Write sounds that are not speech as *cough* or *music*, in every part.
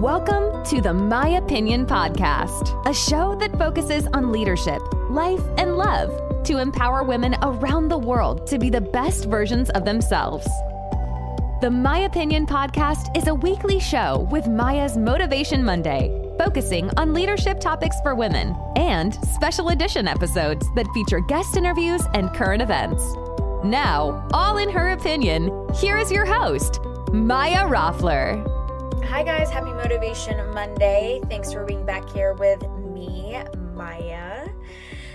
Welcome to the My Opinion Podcast, a show that focuses on leadership, life, and love to empower women around the world to be the best versions of themselves. The My Opinion Podcast is a weekly show with Maya's Motivation Monday, focusing on leadership topics for women, and special edition episodes that feature guest interviews and current events. Now, all in her opinion, here is your host, Maya Roffler. Hi, guys. Happy Motivation Monday. Thanks for being back here with me, Maya.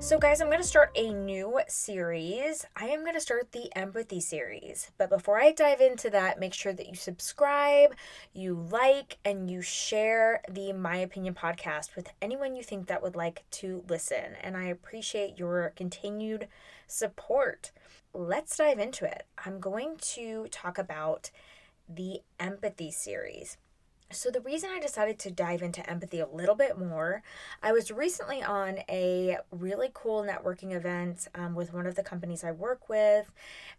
So, guys, I'm going to start a new series. I am going to start the empathy series. But before I dive into that, make sure that you subscribe, you like, and you share the My Opinion podcast with anyone you think that would like to listen. And I appreciate your continued support. Let's dive into it. I'm going to talk about the empathy series. So, the reason I decided to dive into empathy a little bit more, I was recently on a really cool networking event um, with one of the companies I work with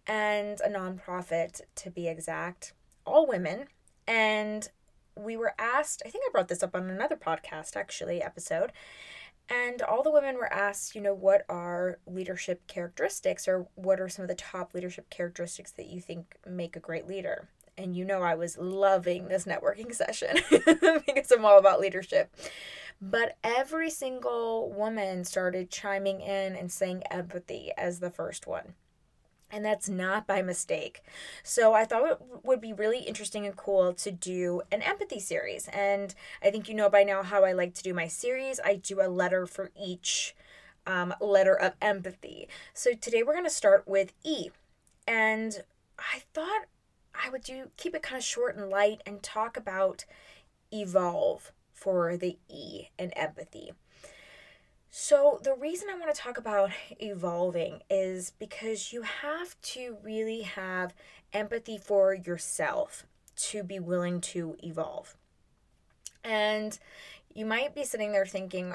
and a nonprofit to be exact, all women. And we were asked, I think I brought this up on another podcast actually, episode. And all the women were asked, you know, what are leadership characteristics or what are some of the top leadership characteristics that you think make a great leader? And you know I was loving this networking *laughs* session because I'm all about leadership. But every single woman started chiming in and saying empathy as the first one. And that's not by mistake. So I thought it would be really interesting and cool to do an empathy series. And I think you know by now how I like to do my series. I do a letter for each um, letter of empathy. So today we're going to start with E. And I thought I would do keep it kind of short and light and talk about evolve for the E and empathy. So, the reason I want to talk about evolving is because you have to really have empathy for yourself to be willing to evolve. And you might be sitting there thinking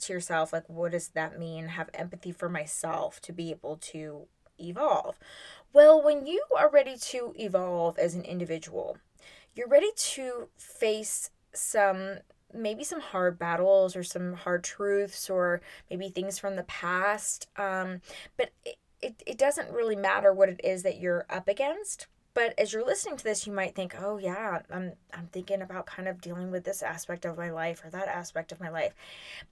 to yourself, like, what does that mean? Have empathy for myself to be able to evolve. Well, when you are ready to evolve as an individual, you're ready to face some maybe some hard battles or some hard truths or maybe things from the past. Um, but it, it, it doesn't really matter what it is that you're up against. But as you're listening to this, you might think, oh yeah, I'm I'm thinking about kind of dealing with this aspect of my life or that aspect of my life.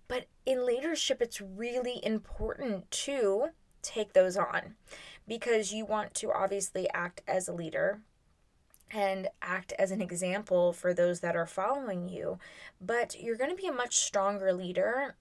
But in leadership, it's really important to take those on because you want to obviously act as a leader and act as an example for those that are following you, but you're going to be a much stronger leader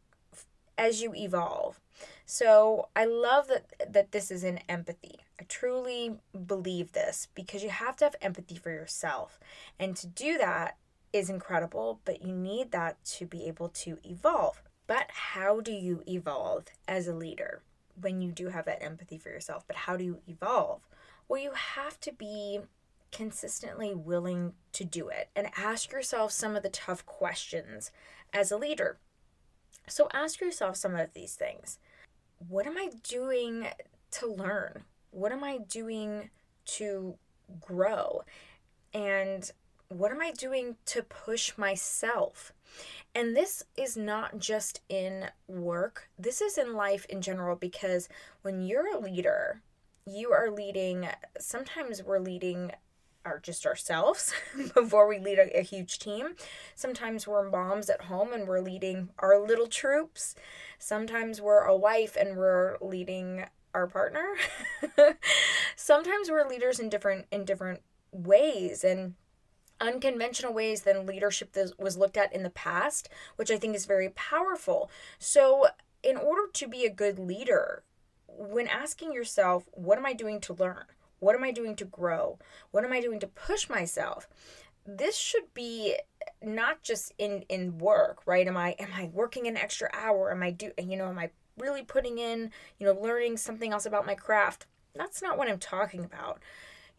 as you evolve. So, I love that that this is in empathy. I truly believe this because you have to have empathy for yourself. And to do that is incredible, but you need that to be able to evolve. But how do you evolve as a leader? When you do have that empathy for yourself. But how do you evolve? Well, you have to be consistently willing to do it and ask yourself some of the tough questions as a leader. So ask yourself some of these things. What am I doing to learn? What am I doing to grow? And what am I doing to push myself? And this is not just in work, this is in life in general because when you're a leader, you are leading, sometimes we're leading our just ourselves *laughs* before we lead a, a, huge team. Sometimes we're moms at home and we're leading our little troops. Sometimes we're a wife and we're leading our partner. *laughs* Sometimes we're leaders in different in different ways and unconventional ways than leadership was looked at in the past, which I think is very powerful. So, in order to be a good leader, when asking yourself, what am I doing to learn? What am I doing to grow? What am I doing to push myself? This should be not just in in work, right? Am I am I working an extra hour? Am I do you know, am I really putting in, you know, learning something else about my craft? That's not what I'm talking about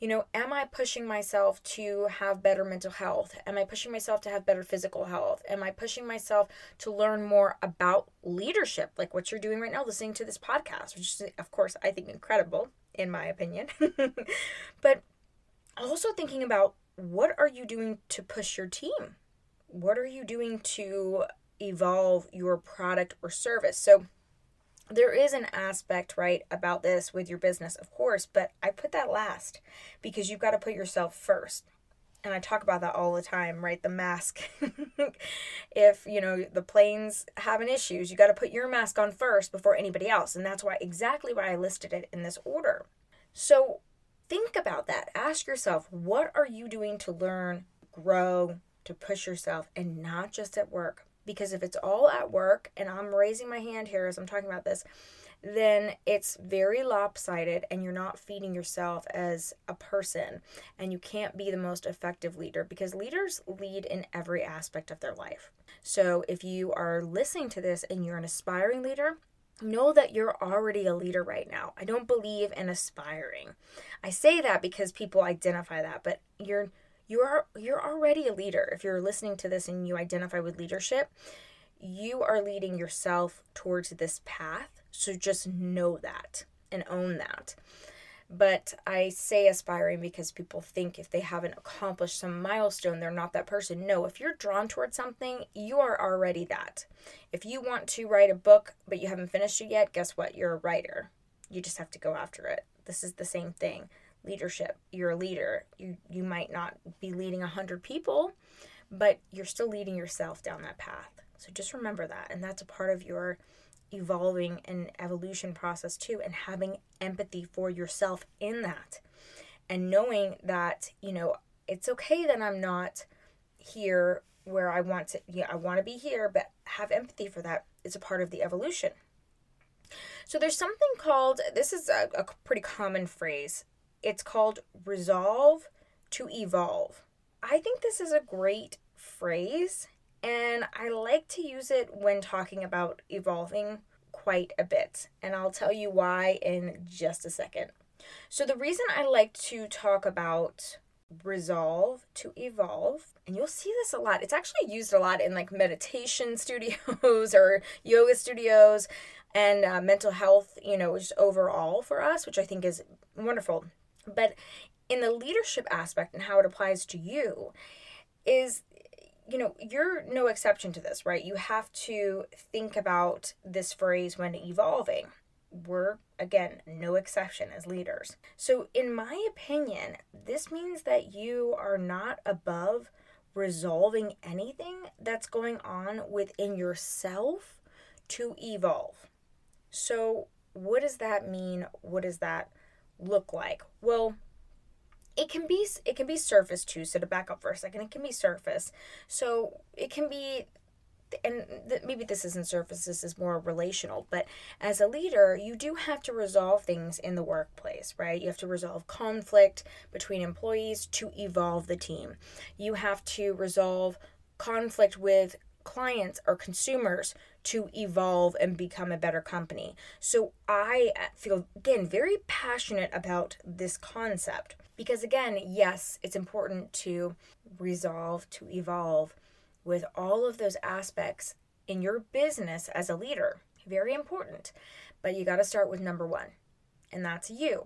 you know, am I pushing myself to have better mental health? Am I pushing myself to have better physical health? Am I pushing myself to learn more about leadership, like what you're doing right now, listening to this podcast, which is, of course, I think incredible, in my opinion. *laughs* but also thinking about what are you doing to push your team? what are you doing to evolve your product or service? So there is an aspect, right, about this with your business, of course, but I put that last because you've got to put yourself first. And I talk about that all the time, right? The mask. *laughs* if, you know, the plane's having issues, you got to put your mask on first before anybody else. And that's why exactly why I listed it in this order. So think about that. Ask yourself, what are you doing to learn, grow, to push yourself, and not just at work? Because if it's all at work, and I'm raising my hand here as I'm talking about this, then it's very lopsided and you're not feeding yourself as a person and you can't be the most effective leader because leaders lead in every aspect of their life. So if you are listening to this and you're an aspiring leader, know that you're already a leader right now. I don't believe in aspiring. I say that because people identify that, but you're you are you're already a leader. If you're listening to this and you identify with leadership, you are leading yourself towards this path. So just know that and own that. But I say aspiring because people think if they haven't accomplished some milestone, they're not that person. No, if you're drawn towards something, you are already that. If you want to write a book but you haven't finished it yet, guess what? You're a writer. You just have to go after it. This is the same thing. Leadership. You're a leader. You you might not be leading a hundred people, but you're still leading yourself down that path. So just remember that. And that's a part of your evolving and evolution process too, and having empathy for yourself in that. And knowing that, you know, it's okay that I'm not here where I want to, yeah, I want to be here, but have empathy for that. It's a part of the evolution. So there's something called, this is a, a pretty common phrase. It's called resolve to evolve. I think this is a great phrase and I like to use it when talking about evolving quite a bit. And I'll tell you why in just a second. So, the reason I like to talk about resolve to evolve, and you'll see this a lot, it's actually used a lot in like meditation *laughs* studios or yoga studios and uh, mental health, you know, just overall for us, which I think is wonderful. But in the leadership aspect and how it applies to you, is you know, you're no exception to this, right? You have to think about this phrase when evolving. We're, again, no exception as leaders. So, in my opinion, this means that you are not above resolving anything that's going on within yourself to evolve. So, what does that mean? What does that look like? Well, it can be it can be surface too so to back up for a second it can be surface. So it can be and th- maybe this isn't surface this is more relational but as a leader you do have to resolve things in the workplace right? You have to resolve conflict between employees to evolve the team. You have to resolve conflict with clients or consumers to evolve and become a better company. So I uh, feel, again, very passionate about this concept because, again, yes, it's important to resolve, to evolve with all of those aspects in your business as a leader. Very important. But you got to start with number one, and that's you.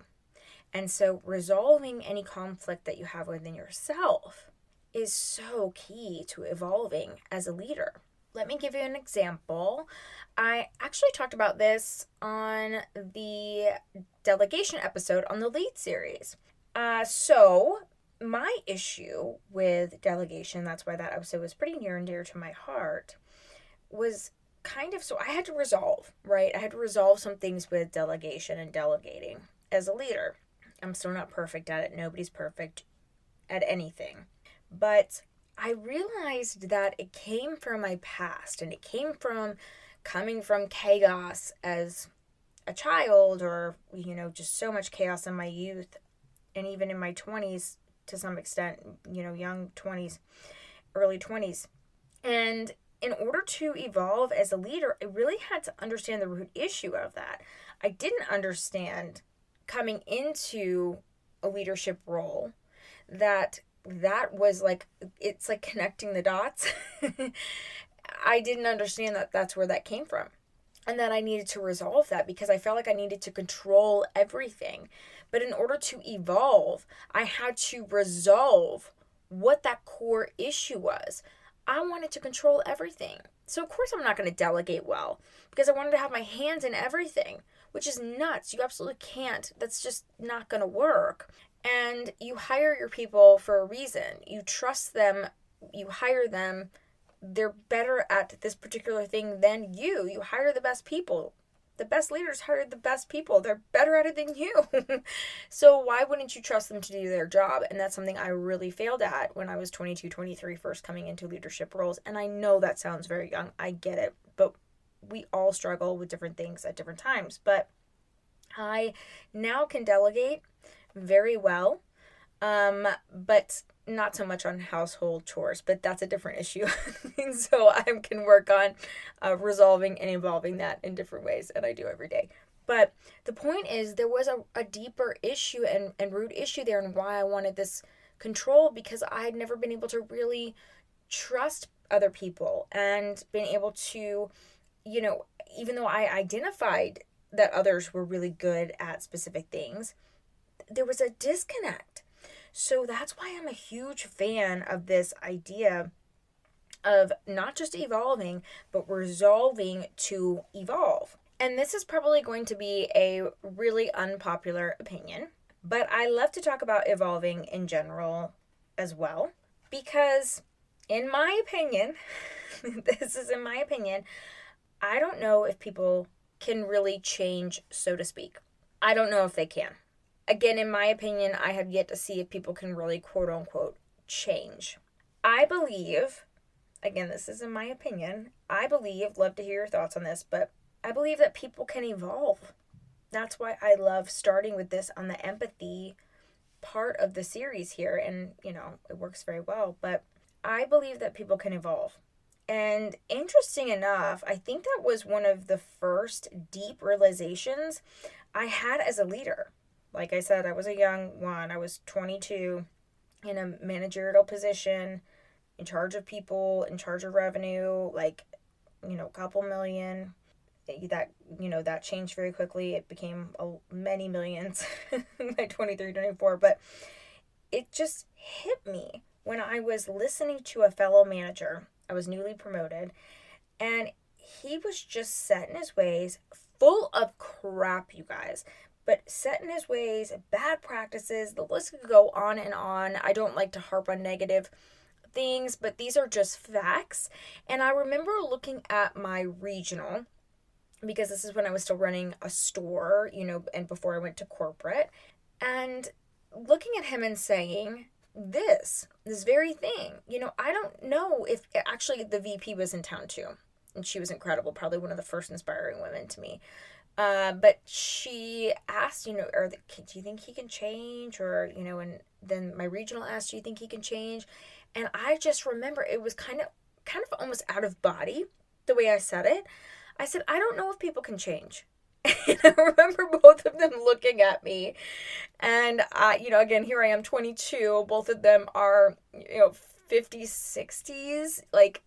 And so resolving any conflict that you have within yourself is so key to evolving as a leader. Let me give you an example. I actually talked about this on the delegation episode on the lead series. Uh, so, my issue with delegation, that's why that episode was pretty near and dear to my heart, was kind of so I had to resolve, right? I had to resolve some things with delegation and delegating as a leader. I'm still not perfect at it. Nobody's perfect at anything. But I realized that it came from my past and it came from coming from chaos as a child or, you know, just so much chaos in my youth and even in my 20s to some extent, you know, young 20s, early 20s. And in order to evolve as a leader, I really had to understand the root issue of that. I didn't understand coming into a leadership role that that was like it's like connecting the dots. *laughs* I didn't understand that that's where that came from. And that I needed to resolve that because I felt like I needed to control everything. But in order to evolve, I had to resolve what that core issue was. I wanted to control everything. So, of course, I'm not going to delegate well because I wanted to have my hands in everything, which is nuts. You absolutely can't. That's just not going to work. And you hire your people for a reason. You trust them, you hire them. They're better at this particular thing than you. You hire the best people the best leaders hire the best people. They're better at it than you. *laughs* so why wouldn't you trust them to do their job? And that's something I really failed at when I was 22, 23, first coming into leadership roles. And I know that sounds very young. I get it. But we all struggle with different things at different times. But I now can delegate very well. Um, but not so much on household chores, but that's a different issue. *laughs* so I can work on uh, resolving and evolving that in different ways, and I do every day. But the point is, there was a, a deeper issue and, and root issue there, and why I wanted this control because I had never been able to really trust other people and been able to, you know, even though I identified that others were really good at specific things, there was a disconnect so that's why I'm a huge fan of this idea of not just evolving, but resolving to evolve. And this is probably going to be a really unpopular opinion, but I love to talk about evolving in general as well because, in my opinion, *laughs* this is in my opinion, I don't know if people can really change, so to speak. I don't know if they can again, in my opinion, I have yet to see if people can really quote unquote change. I believe, again, this is in my opinion, I believe, love to hear your thoughts on this, but I believe that people can evolve. That's why I love starting with this on the empathy part of the series here. And, you know, it works very well. But I believe that people can evolve. And interesting enough, I think that was one of the first deep realizations I had as a leader. Like I said, I was a young one. I was 22 in a managerial position, in charge of people, in charge of revenue, like, you know, a couple million. That, you know, that changed very quickly. It became many millions *laughs* by 23, 24. But it just hit me when I was listening to a fellow manager. I was newly promoted, and he was just set in his ways, full of crap, you guys but set in his ways, bad practices, the list could go on and on. I don't like to harp on negative things, but these are just facts. And I remember looking at my regional because this is when I was still running a store, you know, and before I went to corporate, and looking at him and saying, this, this very thing. You know, I don't know if actually the VP was in town too. And she was incredible, probably one of the first inspiring women to me. Uh, but she asked, you know, or the, do you think he can change? Or, you know, and then my regional asked, do you think he can change? And I just remember it was kind of, kind of almost out of body the way I said it. I said, I don't know if people can change. *laughs* And I remember both of them looking at me. And, uh, you know, again, here I am 22. Both of them are, you know, 50s, 60s, like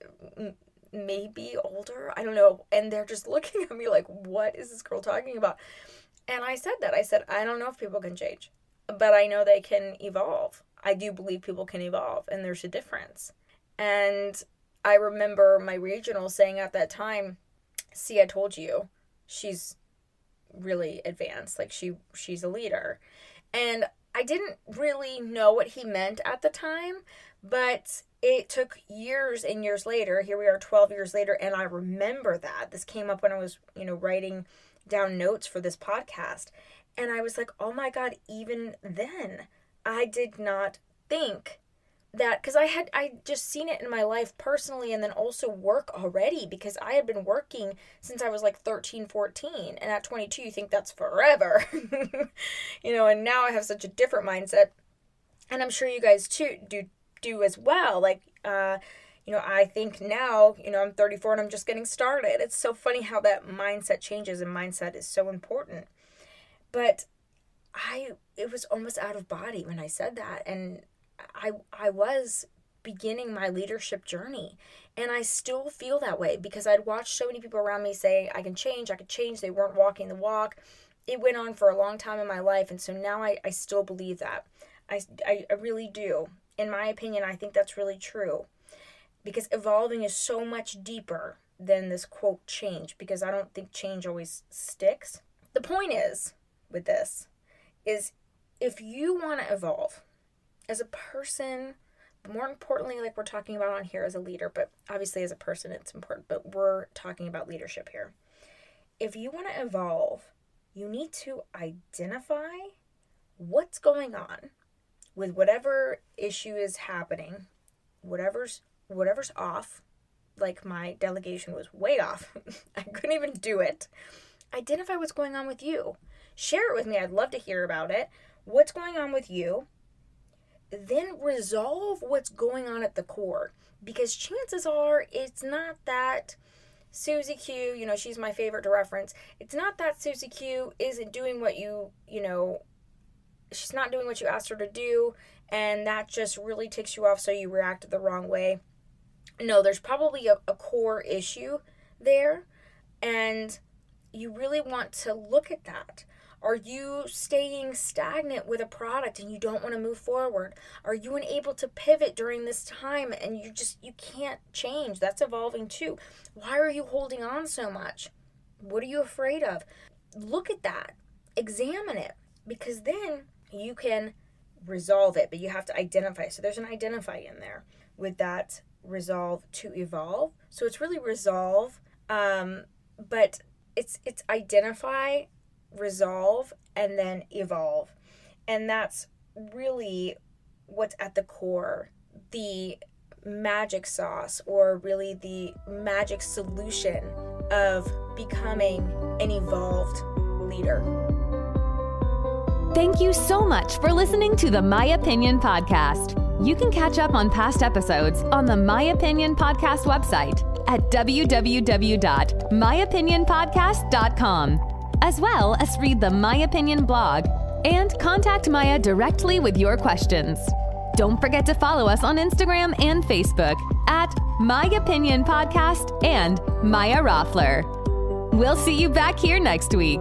maybe older. I don't know. And they're just *laughs* looking at me like, what is this girl talking about? And I said that. I said, I don't know if people can change, but I know they can evolve. I do believe people can evolve, and there's a difference. And I remember my regional saying at that time, "See, I told you, she's really advanced. Like she she's a leader." And I didn't really know what he meant at the time, but it took years and years later. Here we are 12 years later, and I remember that. This came up when I was, you know, writing down notes for this podcast. And I was like, oh my God, even then, I did not think that because I had I just seen it in my life personally and then also work already because I had been working since I was like 13, 14 and at 22 you think that's forever. *laughs* you know, and now I have such a different mindset. And I'm sure you guys too do do as well. Like, uh, you know, I think now, you know, I'm 34 and I'm just getting started. It's so funny how that mindset changes, and mindset is so important. But I, it was almost out of body when I said that, and I, I was beginning my leadership journey. And I still feel that way because I'd watched so many people around me say, I can change, I can change. They weren't walking the walk. It went on for a long time in my life. And so now I, I still believe that. I, I, I really do in my opinion, I think that's really true. because evolving is so much deeper than this quote change because I don't think change always sticks. The point is with this is if you want to evolve as a person, more importantly, like we're talking about on here as a leader, but obviously as a person it's important, but we're talking about leadership here. If you want to evolve, you need to identify what's going on with whatever issue is happening, whatever's whatever's off, like my delegation was way off. *laughs* I couldn't even do it. Identify what's going on with you. Share it with me. I'd love to hear about it. What's going on with you? Then resolve what's going on at the core because chances are it's not that Susie Q, you know, she's my favorite to reference. It's not that Susie Q isn't doing what you, you know, she's not doing what you asked her to do, and that just really ticks you off, so you react the wrong way. No, there's probably a, a core issue there, and you really want to look at that. Are you staying stagnant with a product and you don't want to move forward? Are you unable to pivot during this time and you just you can't change? That's evolving too. Why are you holding on so much? What are you afraid of? Look at that. Examine it because then you can resolve it, but you have to identify. So there's an identify in there with that resolve to evolve. So it's really resolve, um, but it's it's identify, resolve, and then evolve, and that's really what's at the core. The magic sauce, or really the magic solution of becoming an evolved leader. Thank you so much for listening to the My Opinion Podcast. You can catch up on past episodes on the My Opinion Podcast website at www.myopinionpodcast.com, as well as read the My Opinion blog and contact Maya directly with your questions. Don't forget to follow us on Instagram and Facebook at My Opinion Podcast and Maya Roffler. We'll see you back here next week.